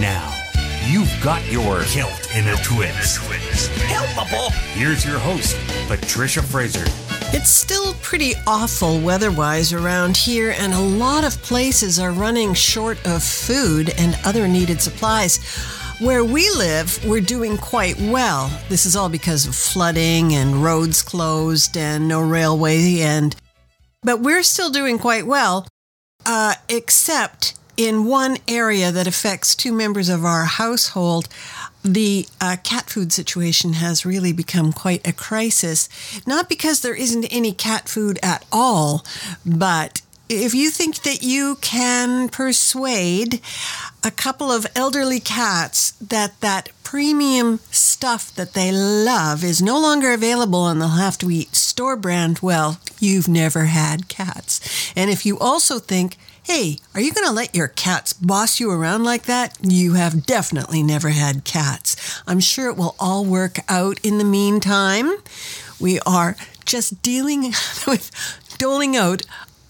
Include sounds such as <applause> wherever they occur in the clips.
Now, you've got your kilt in a twist. Helpable. Here's your host, Patricia Fraser. It's still pretty awful weather wise around here, and a lot of places are running short of food and other needed supplies. Where we live, we're doing quite well. This is all because of flooding and roads closed and no railway, and but we're still doing quite well, uh, except in one area that affects two members of our household the uh, cat food situation has really become quite a crisis. Not because there isn't any cat food at all, but if you think that you can persuade a couple of elderly cats that that premium stuff that they love is no longer available and they'll have to eat store brand, well, you've never had cats. And if you also think Hey, are you going to let your cats boss you around like that? You have definitely never had cats. I'm sure it will all work out in the meantime. We are just dealing <laughs> with doling out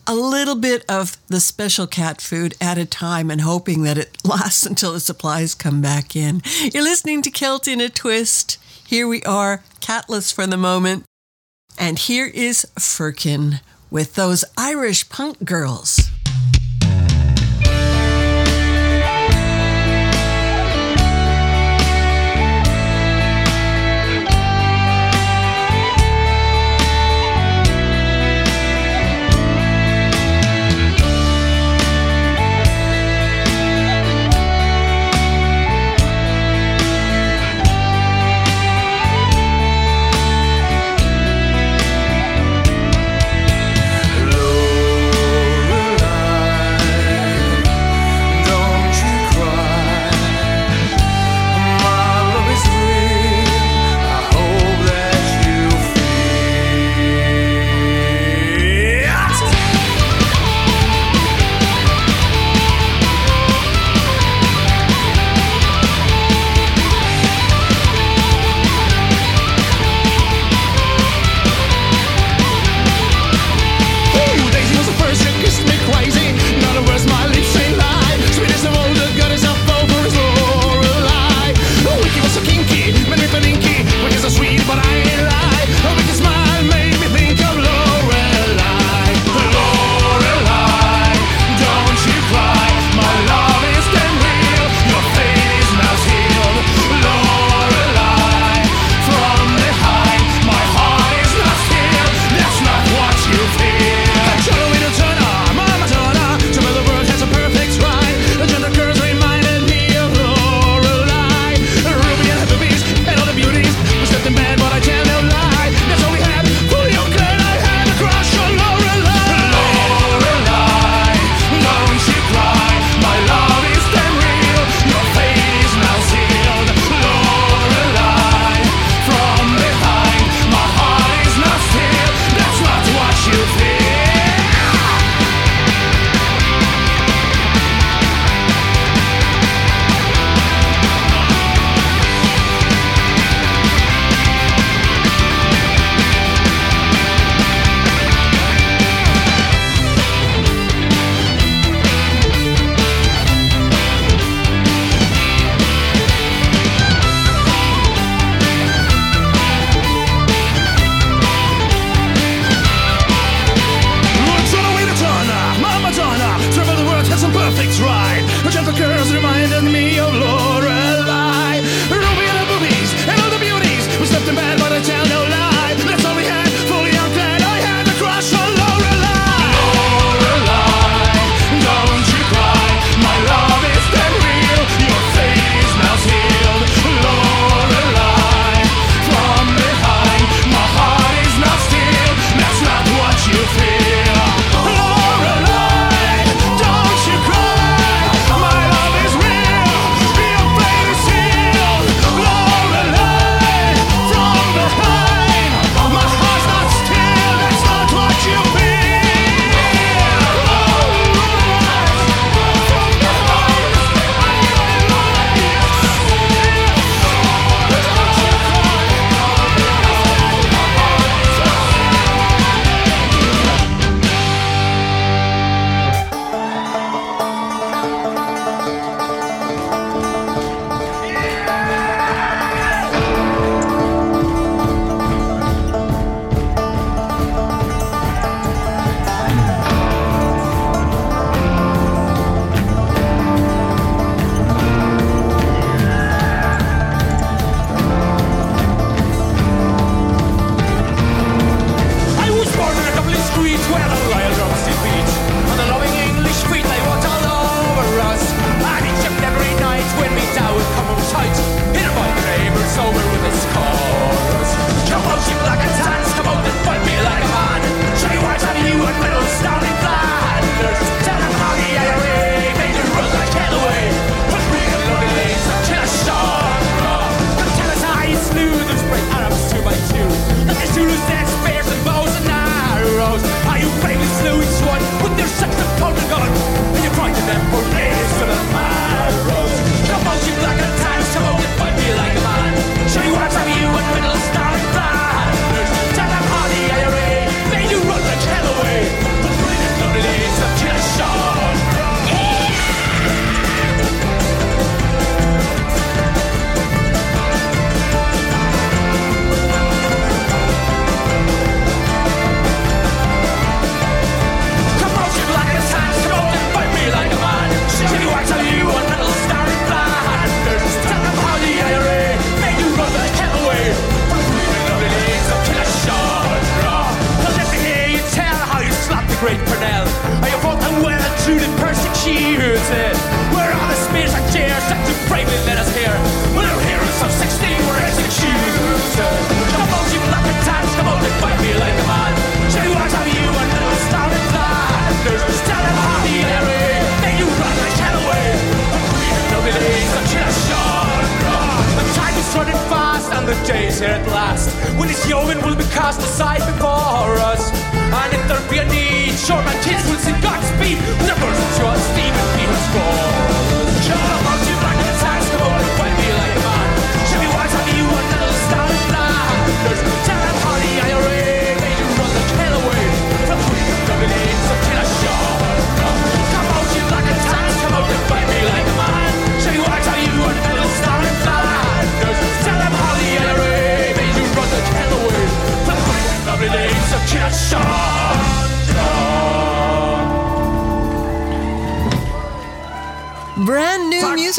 a little bit of the special cat food at a time and hoping that it <laughs> lasts until the supplies come back in. You're listening to Kilt in a Twist. Here we are, catless for the moment. And here is Firkin with those Irish punk girls.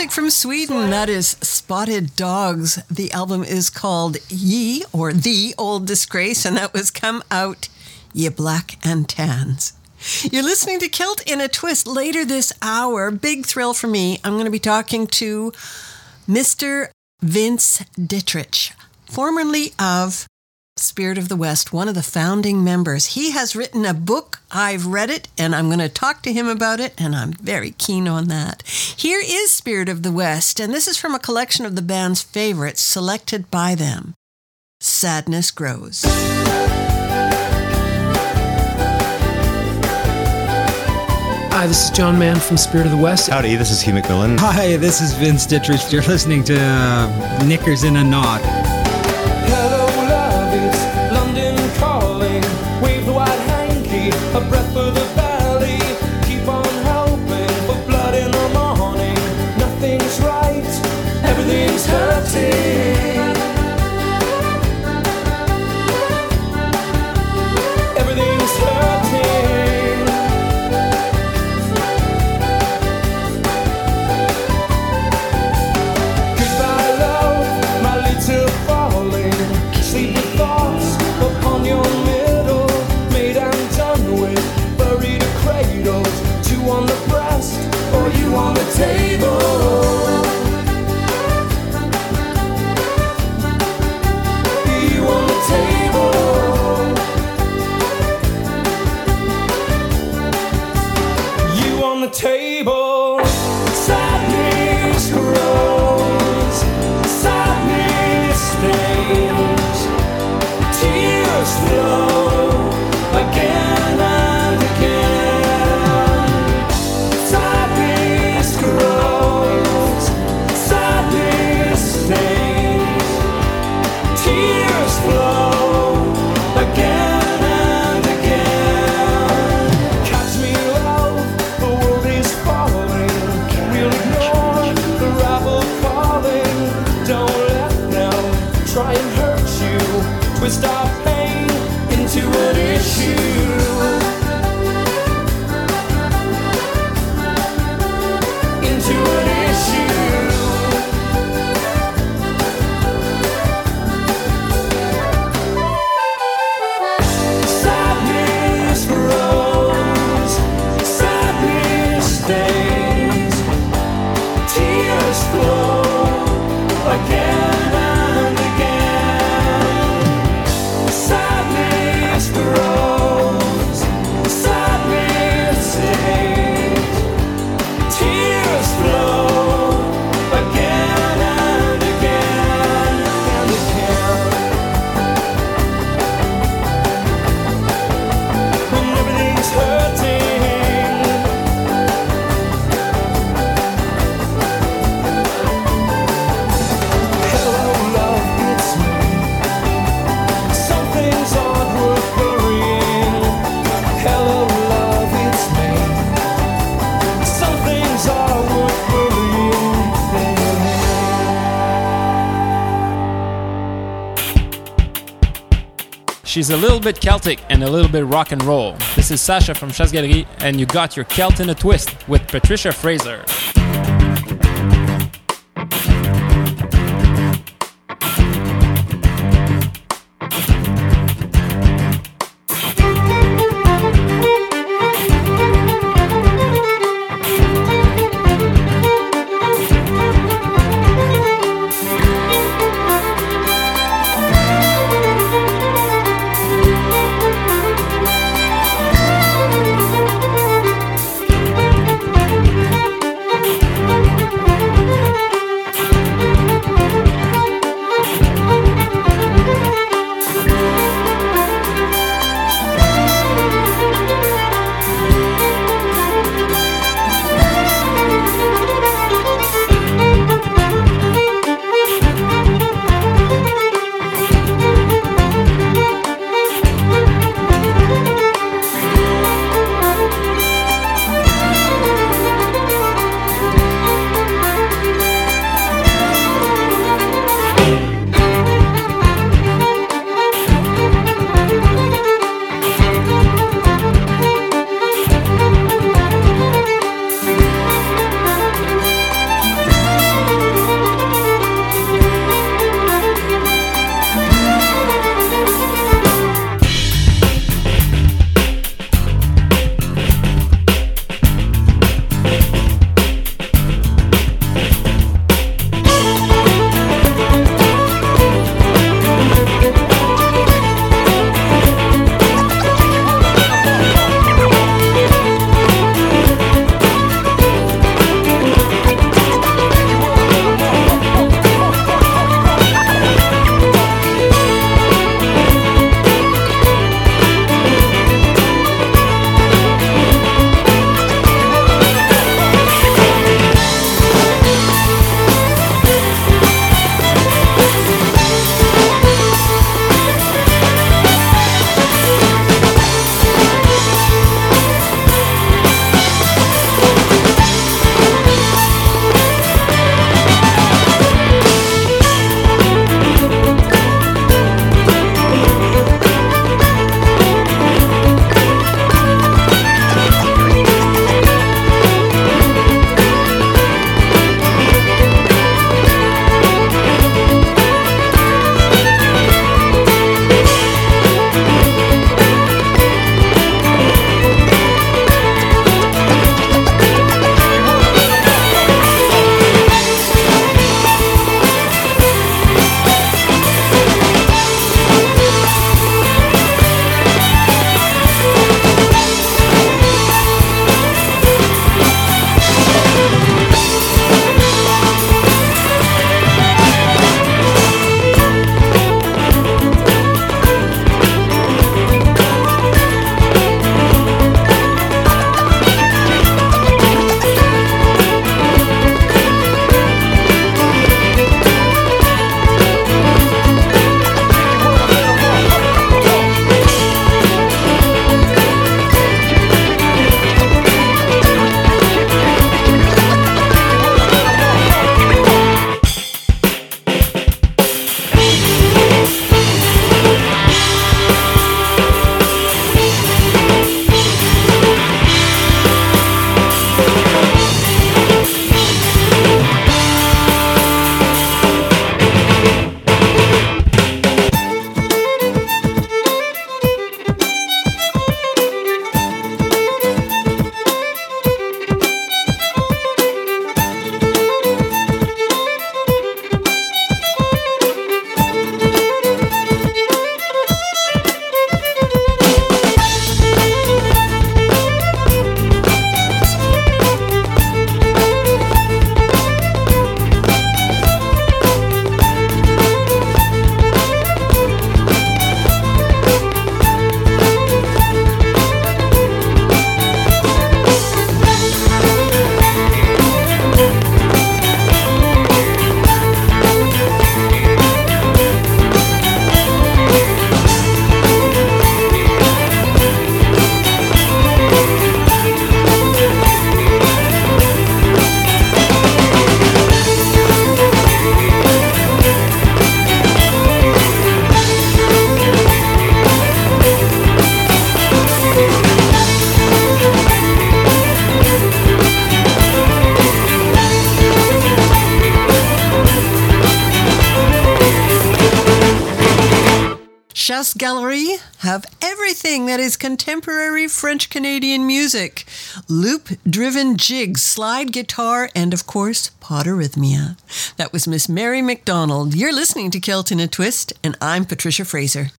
Music from Sweden. That is Spotted Dogs. The album is called Ye or The Old Disgrace, and that was Come Out, Ye Black and Tans. You're listening to Kilt in a Twist later this hour. Big thrill for me. I'm going to be talking to Mr. Vince Ditrich, formerly of Spirit of the West, one of the founding members. He has written a book. I've read it and I'm going to talk to him about it, and I'm very keen on that. Here is Spirit of the West, and this is from a collection of the band's favorites selected by them Sadness Grows. Hi, this is John Mann from Spirit of the West. Howdy, this is Hugh McMillan. Hi, this is Vince Ditrich. You're listening to uh, Knickers in a Knot. She's a little bit Celtic and a little bit rock and roll. This is Sasha from Chasse Galerie, and you got your Celt in a twist with Patricia Fraser. Jigs, slide guitar, and of course, potorhythmia. That was Miss Mary McDonald. You're listening to Kelton a Twist, and I'm Patricia Fraser.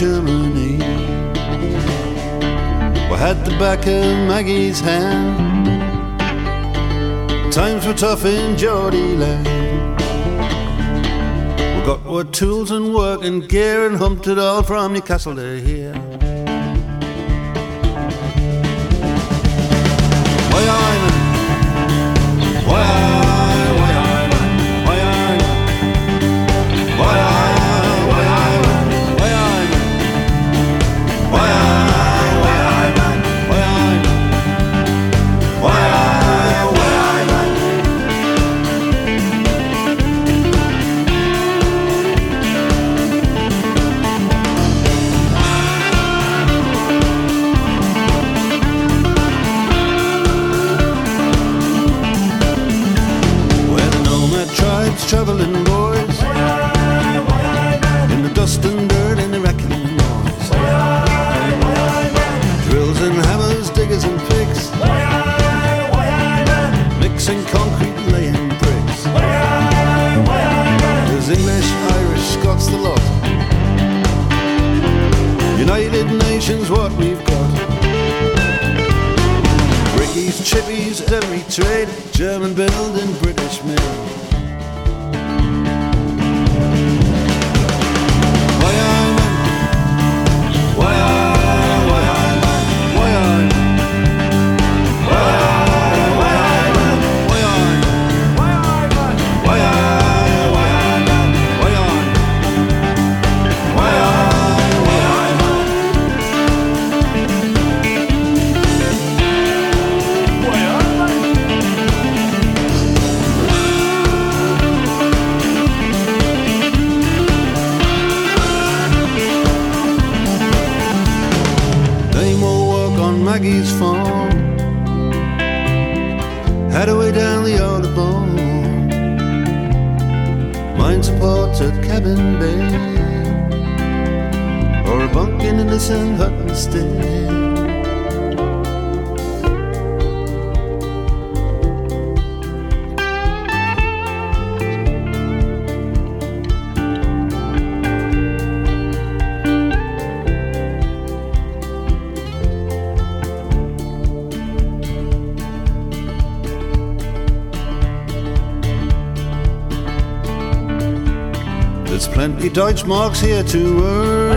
We had the back of Maggie's hand. Times were tough in Geordie land. We got our tools and work and gear and humped it all from Newcastle to here. Maggie's farm? Had a way down the autobahn. Mine support at Cabin Bay. Or a bunk in a Nissen Hut instead. Plenty Deutschmarks here to earn.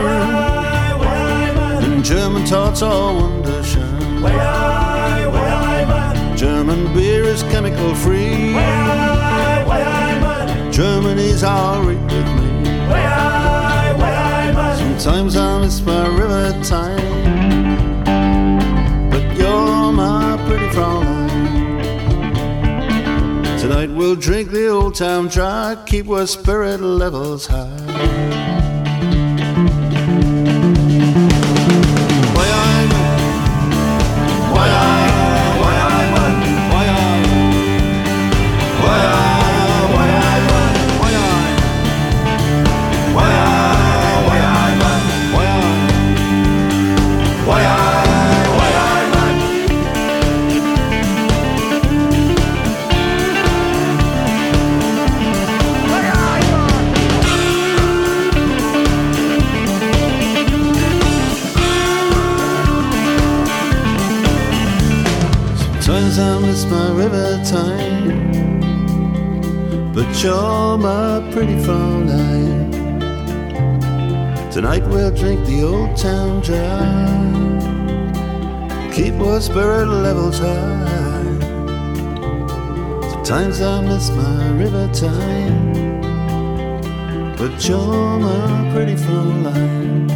And German tarts are wunderschön. German beer is chemical free. Germany's alright with me. Sometimes I miss my river Tyne. But you're my pretty Fraulein. Tonight we'll drink the old town dry, keep our spirit levels high. Bye. You're my pretty Fraulein. Tonight we'll drink the old town dry, keep our spirit levels high. Sometimes I miss my river Tyne, but you're my pretty Fraulein.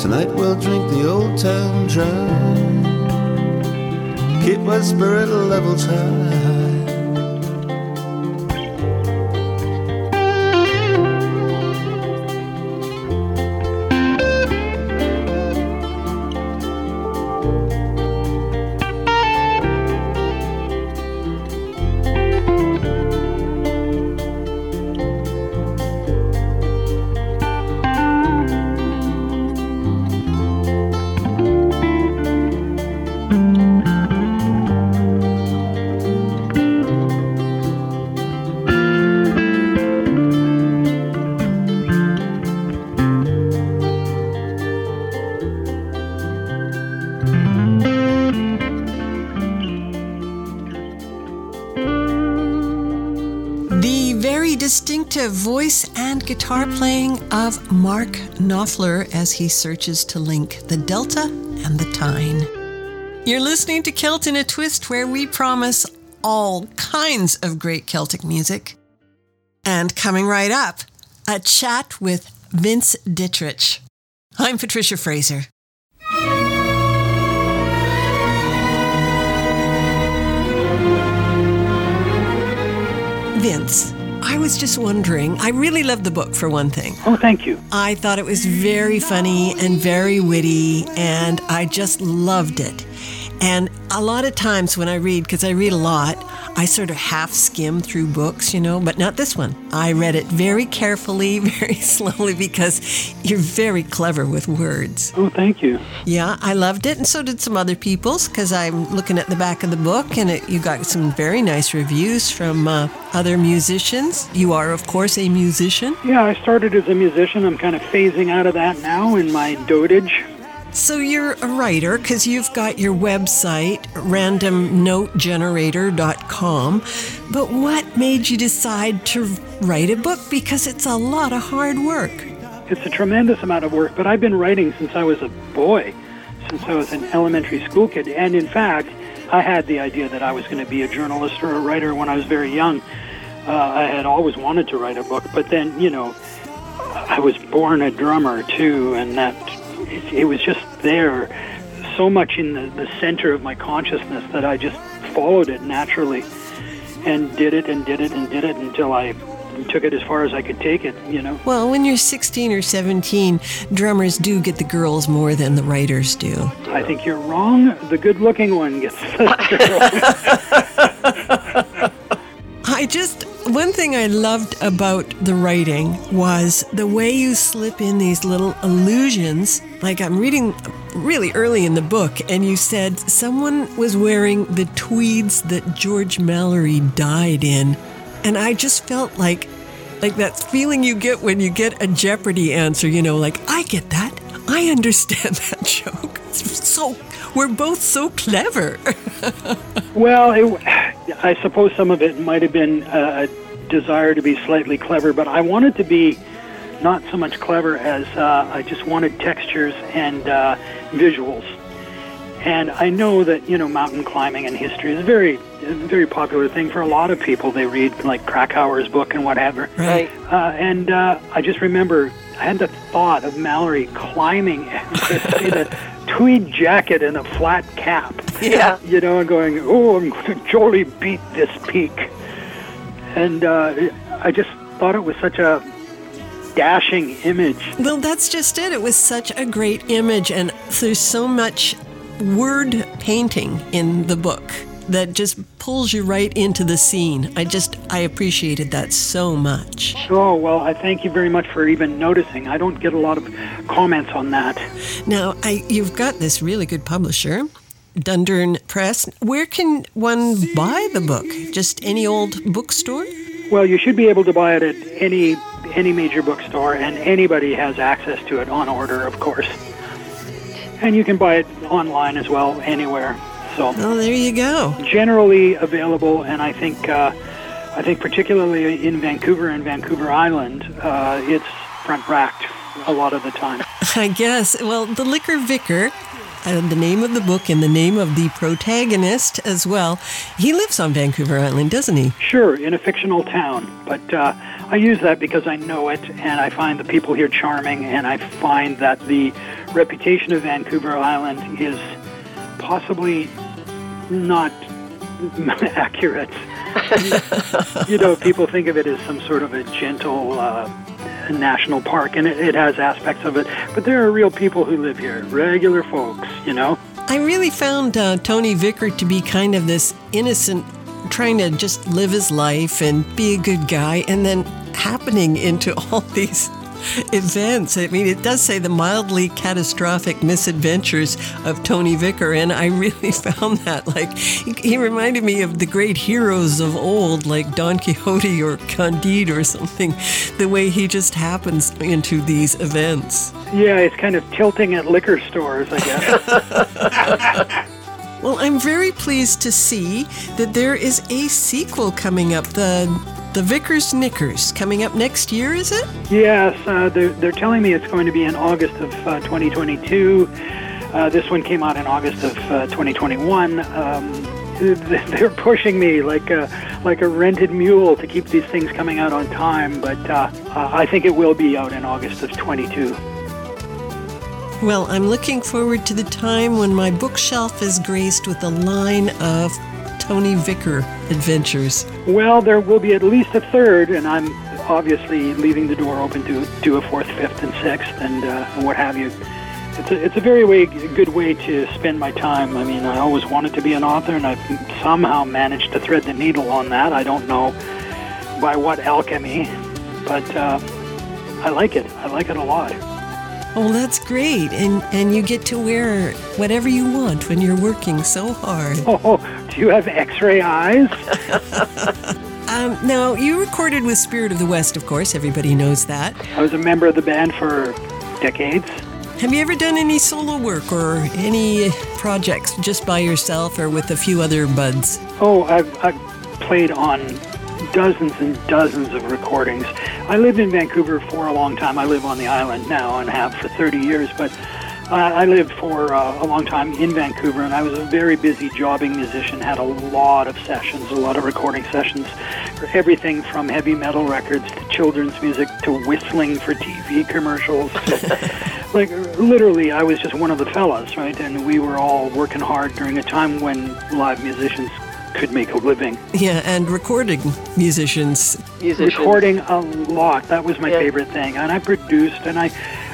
Tonight we'll drink the old town dry keep my spirit levels high. Guitar playing of Mark Knopfler as he searches to link the Delta and the Tyne. You're listening to Celt in a Twist, where we promise all kinds of great Celtic music. And coming right up, a chat with Vince Ditrich. I'm Patricia Fraser. Vince, I was just wondering. I really loved the book for one thing. Oh, thank you. I thought it was very funny and very witty, and I just loved it. And a lot of times when I read, because I read a lot, I sort of half skim through books, you know, but not this one. I read it very carefully, <laughs> very slowly, because you're very clever with words. Oh, thank you. Yeah, I loved it, and so did some other people's, because I'm looking at the back of the book, and it, you got some very nice reviews from uh, other musicians. You are, of course, a musician. Yeah, I started as a musician. I'm kind of phasing out of that now in my dotage. So you're a writer because you've got your website, randomnotegenerator.com. But what made you decide to write a book? Because it's a lot of hard work. It's a tremendous amount of work, but I've been writing since I was a boy, since I was an elementary school kid. And in fact, I had the idea that I was going to be a journalist or a writer when I was very young. Uh, I had always wanted to write a book, but then, you know, I was born a drummer too, and that it, it was just there so much in the, the center of my consciousness that I just followed it naturally and did it and did it and did it until I took it as far as I could take it, you know. Well, when you're 16 or 17, drummers do get the girls more than the writers do. I think you're wrong. The good looking one gets the <laughs> girls. I just, one thing I loved about the writing was the way you slip in these little allusions. Like I'm reading really early in the book, and you said someone was wearing the tweeds that George Mallory died in. And I just felt like, like that feeling you get when you get a Jeopardy answer, you know, like, I get that. I understand that <laughs> joke. It's so, we're both so clever. <laughs> well, it, I suppose some of it might have been a desire to be slightly clever, but I wanted to be not so much clever as uh, I just wanted textures and uh, visuals. And I know that you know mountain climbing and history is a very, very popular thing for a lot of people. They read like Krakauer's book and whatever. Right. Uh, and uh, I just remember I had the thought of Mallory climbing <laughs> it, a tweed jacket and a flat cap. Yeah. You know, and going, oh, I'm going to jolly beat this peak. And uh, I just thought it was such a dashing image. Well, that's just it. It was such a great image, and there's so much word painting in the book that just pulls you right into the scene. I just I appreciated that so much. Oh, well, I thank you very much for even noticing. I don't get a lot of comments on that. Now, I you've got this really good publisher, Dundurn Press. Where can one buy the book? Just any old bookstore? Well, you should be able to buy it at any any major bookstore and anybody has access to it on order, of course. And you can buy it online as well anywhere. So Oh, there you go. generally available, and I think uh, I think particularly in Vancouver and Vancouver Island, uh, it's front racked a lot of the time. <laughs> I guess. Well, The Liquor Vicar, uh, the name of the book and the name of the protagonist as well. He lives on Vancouver Island, doesn't he? Sure, in a fictional town, but uh, I use that because I know it, and I find the people here charming, and I find that the reputation of Vancouver Island is possibly not <laughs> accurate. you know, people think of it as some sort of a gentle uh, national park, and it, it has aspects of it. But there are real people who live here, regular folks. You know. I really found uh, Tony Vicar to be kind of this innocent, trying to just live his life and be a good guy, and then happening into <laughs> all these events. I mean, it does say the mildly catastrophic misadventures of Tony Vicar, and I really <laughs> found that like he, he reminded me of the great heroes of old, like Don Quixote or Candide or something. The way he just happens into these events. Yeah, it's kind of tilting at liquor stores, I guess. <laughs> <laughs> Well, I'm very pleased to see that there is a sequel coming up. The The Vicar's Knickers coming up next year, is it? Yes, uh, they're, they're telling me it's going to be in August of uh, 2022. Uh, this one came out in August of uh, 2021. Um, <laughs> they're pushing me like a, like a rented mule to keep these things coming out on time, but uh, I think it will be out in August of 22. Well, I'm looking forward to the time when my bookshelf is graced with a line of Tony Vicar adventures. Well, there will be at least a third, and I'm obviously leaving the door open to do a fourth, fifth, and sixth, and uh, what have you. It's a, it's a very way, good way to spend my time. I mean, I always wanted to be an author, and I've somehow managed to thread the needle on that. I don't know by what alchemy, but uh, I like it. I like it a lot. Oh, that's great. And and you get to wear whatever you want when you're working so hard. <laughs> Oh, do you have x-ray eyes? <laughs> <laughs> um, now, you recorded with Spirit of the West, of course. Everybody knows that. I was a member of the band for decades. Have you ever done any solo work or any projects just by yourself or with a few other buds? Oh, I've, I've played on dozens and dozens of recordings. I lived in Vancouver for a long time. I live on the island now and have for 30 years, but I lived for uh, a long time in Vancouver, and I was a very busy jobbing musician. Had a lot of sessions, a lot of recording sessions for everything from heavy metal records to children's music to whistling for TV commercials. <laughs> like literally, I was just one of the fellas, right? And we were all working hard during a time when live musicians could make a living. Yeah, and recording musicians. musicians. Recording a lot. That was my yeah. favorite thing. And I produced and I,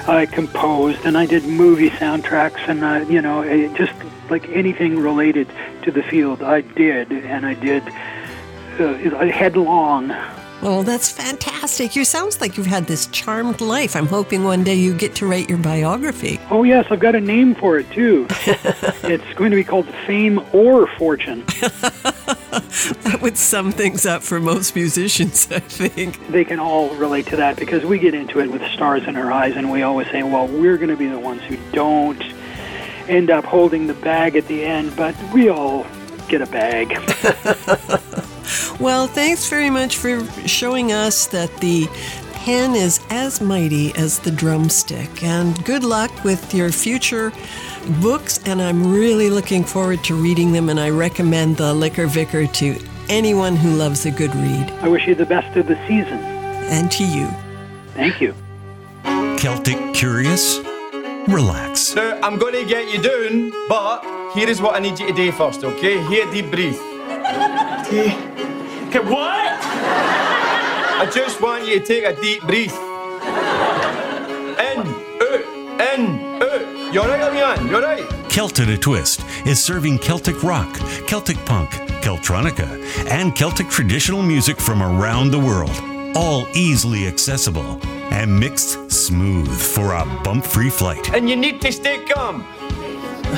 I composed and I did movie soundtracks and uh, you know just like anything related to the field I did and I did uh, headlong well, that's fantastic. You sounds like you've had this charmed life. I'm hoping one day you get to write your biography. Oh yes, I've got a name for it too. <laughs> it's going to be called Fame or Fortune. <laughs> that would sum things up for most musicians, I think. They can all relate to that because we get into it with stars in our eyes and we always say, well, we're going to be the ones who don't end up holding the bag at the end, but we all get a bag. <laughs> well, thanks very much for showing us that the pen is as mighty as the drumstick. And good luck with your future books. And I'm really looking forward to reading them. And I recommend The Liquor Vicar to anyone who loves a good read. I wish you the best of the season. And to you. Thank you. Celtic Curious? Relax. Now, I'm going to get you down, but here is what I need you to do first, okay? Here, deep breathe. Okay. Okay, what? I just want you to take a deep breath. In, out, in, out. You alright, man? You alright? Celt a Twist is serving Celtic rock, Celtic punk, Celtronica, and Celtic traditional music from around the world, all easily accessible and mixed smooth for a bump free flight. And you need to stay calm.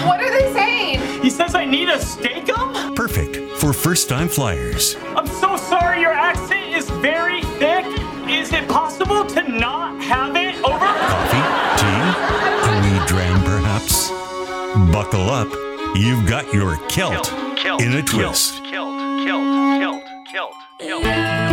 What are they saying? He says I need a steak-um? Perfect for first-time flyers. I'm so sorry, your accent is very thick. Is it possible to not have it over? Coffee? Tea? A wee dram, perhaps? Buckle up. You've got your kilt Celt in a twist. Celt, Celt, Celt, Celt, Celt. Celt.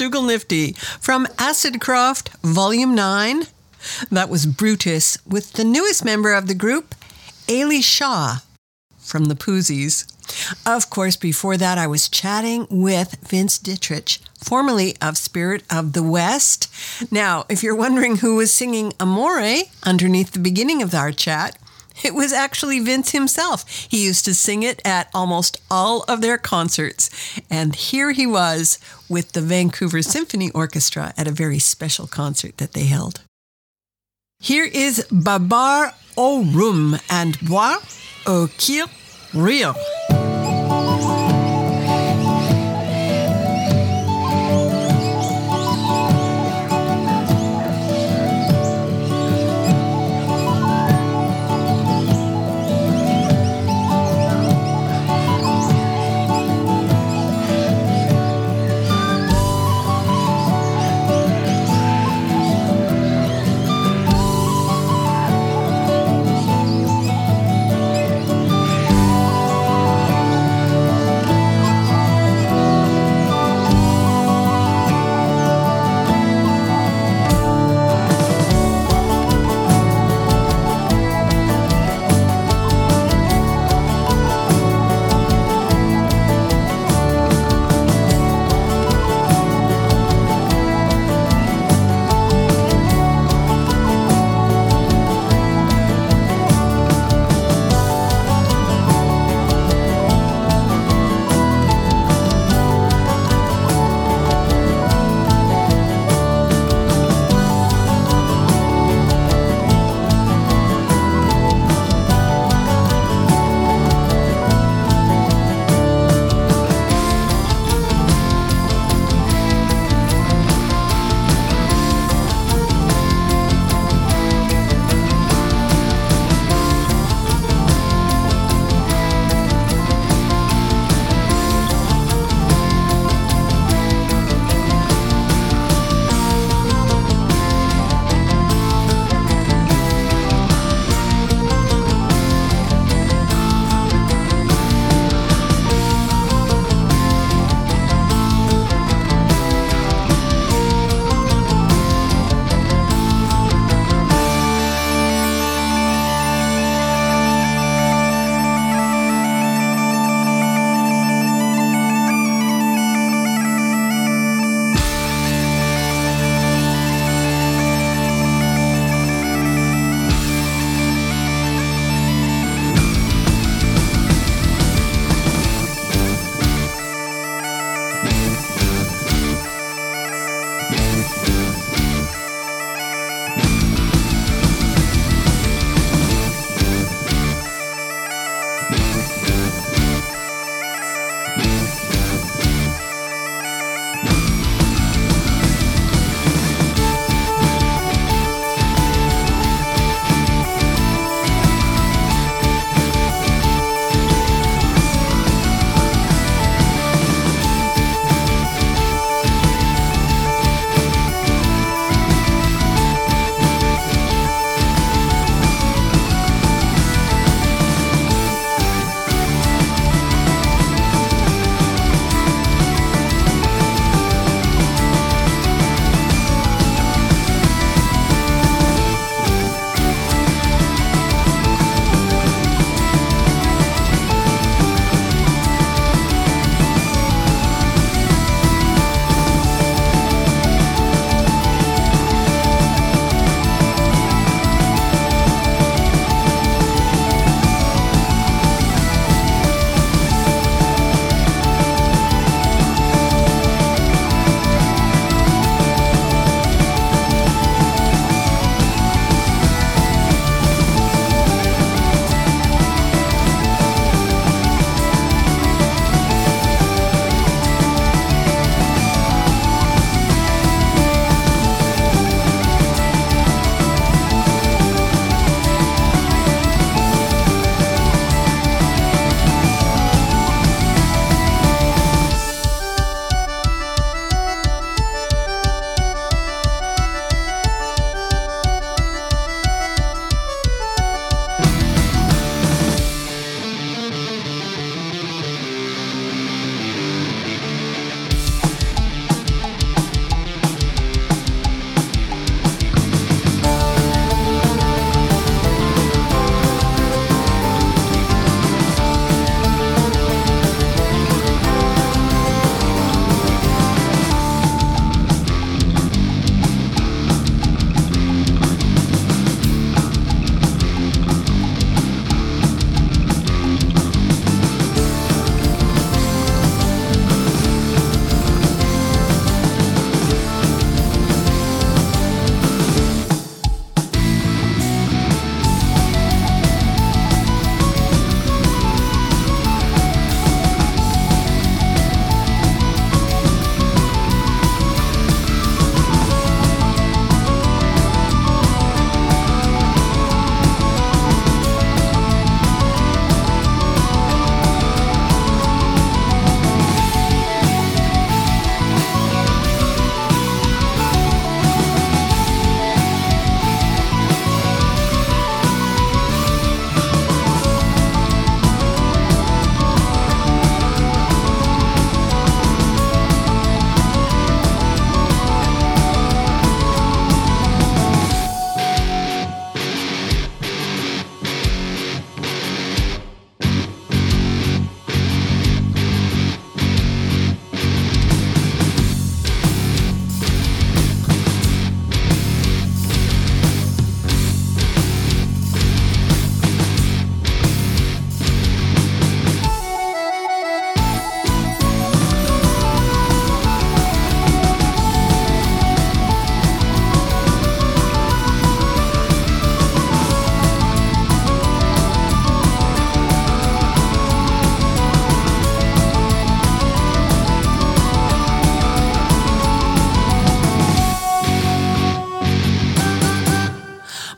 Shugal Nifty from Acid Croft, Volume 9. That was Brutus with the newest member of the group, Eilidh Shaw from the Poozies. Of course, before that, I was chatting with Vince Ditrich, formerly of Spirit of the West. Now, if you're wondering who was singing Amore underneath the beginning of our chat, it was actually Vince himself. He used to sing it at almost all of their concerts. And here he was with the Vancouver Symphony Orchestra at a very special concert that they held. Here is Babar au Rum and Bois au Kir Rio.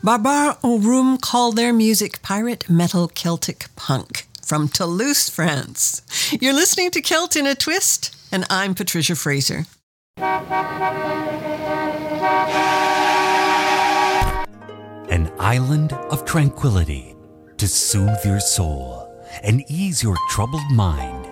Barbar Room call their music pirate metal Celtic punk from Toulouse, France. You're listening to Celt in a Twist, and I'm Patricia Fraser. An island of tranquility to soothe your soul and ease your troubled mind.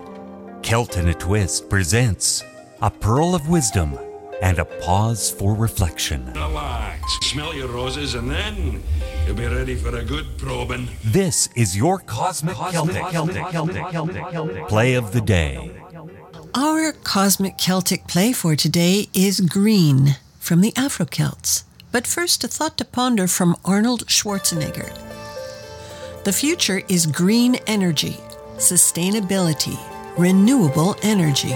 Celt in a Twist presents a pearl of wisdom and a pause for reflection. Relax, smell your roses, and then you'll be ready for a good probing. This is your Cosmic, Celtic, Celtic, Celtic, Celtic play of the day. Our cosmic Celtic play for today is Green from the Afro Celts. But first, a thought to ponder from Arnold Schwarzenegger. The future is green energy, sustainability, renewable energy.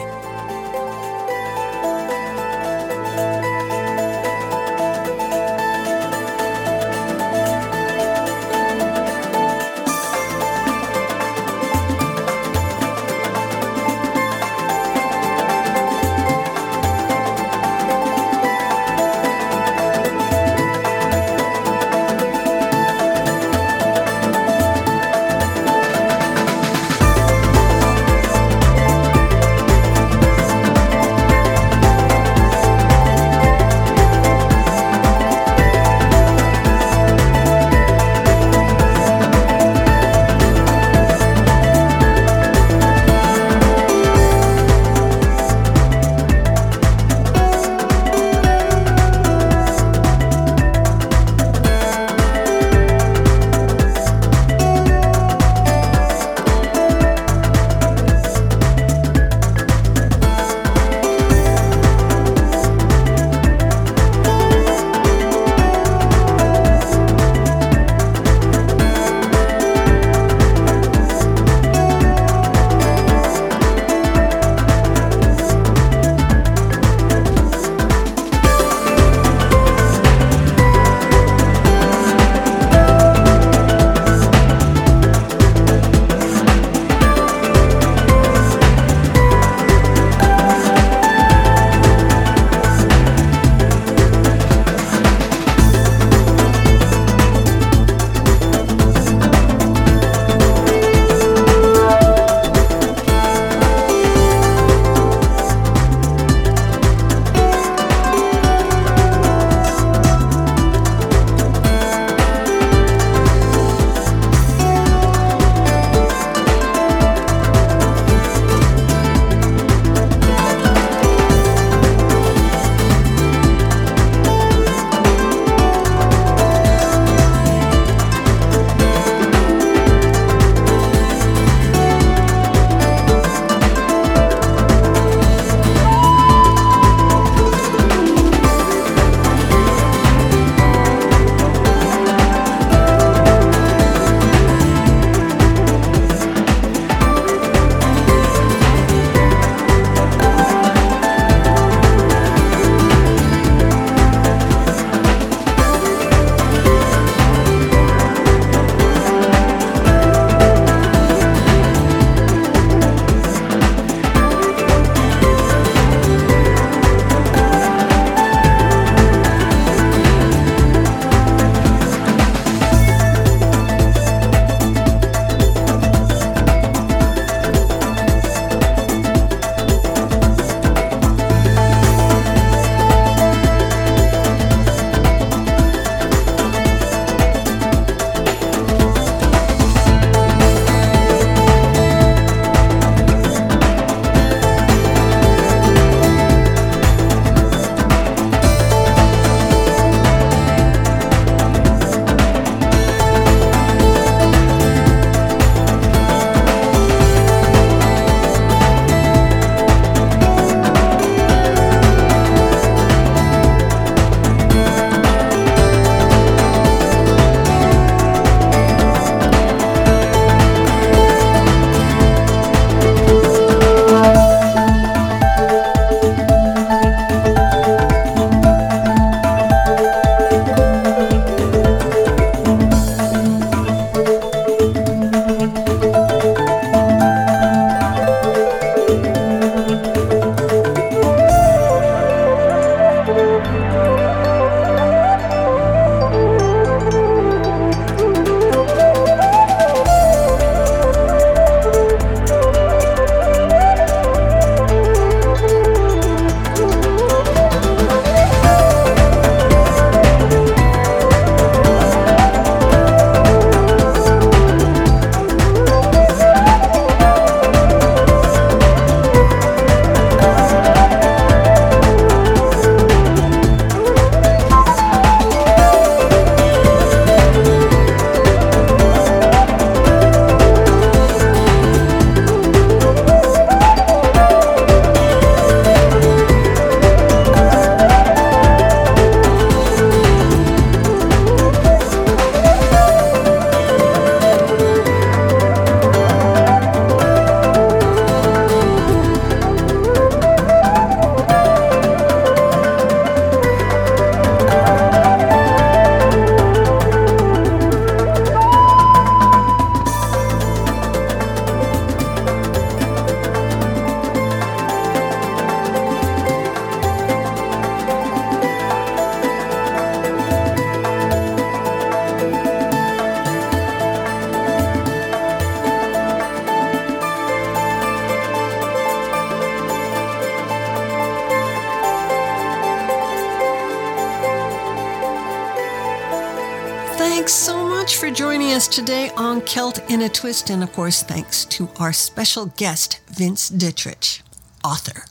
Celt in a Twist. And of course, thanks to our special guest, Vince Ditrich, author.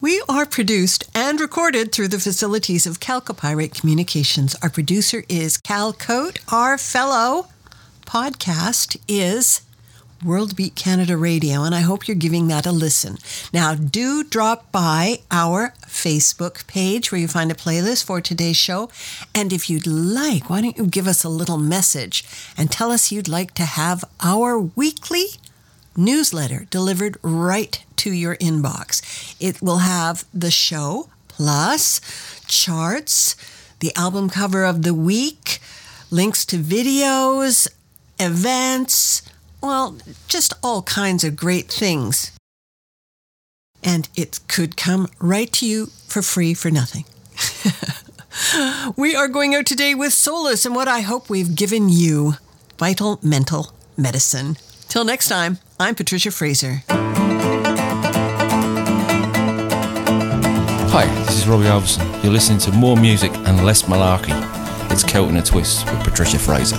We are produced and recorded through the facilities of Calcopyrate Communications. Our producer is Cal Coat. Our fellow podcast is World Beat Canada Radio, and I hope you're giving that a listen. Now, do drop by our Facebook page where you find a playlist for today's show. And if you'd like, why don't you give us a little message and tell us you'd like to have our weekly newsletter delivered right to your inbox. It will have the show plus charts, the album cover of the week, links to videos, events, well, just all kinds of great things. And it could come right to you for free for nothing. <laughs> we are going out today with Solace and what I hope we've given you vital mental medicine. Till next time, I'm Patricia Fraser. Hi, this is Robbie Alverson. You're listening to more music and less malarkey. It's Celt in a Twist with Patricia Fraser.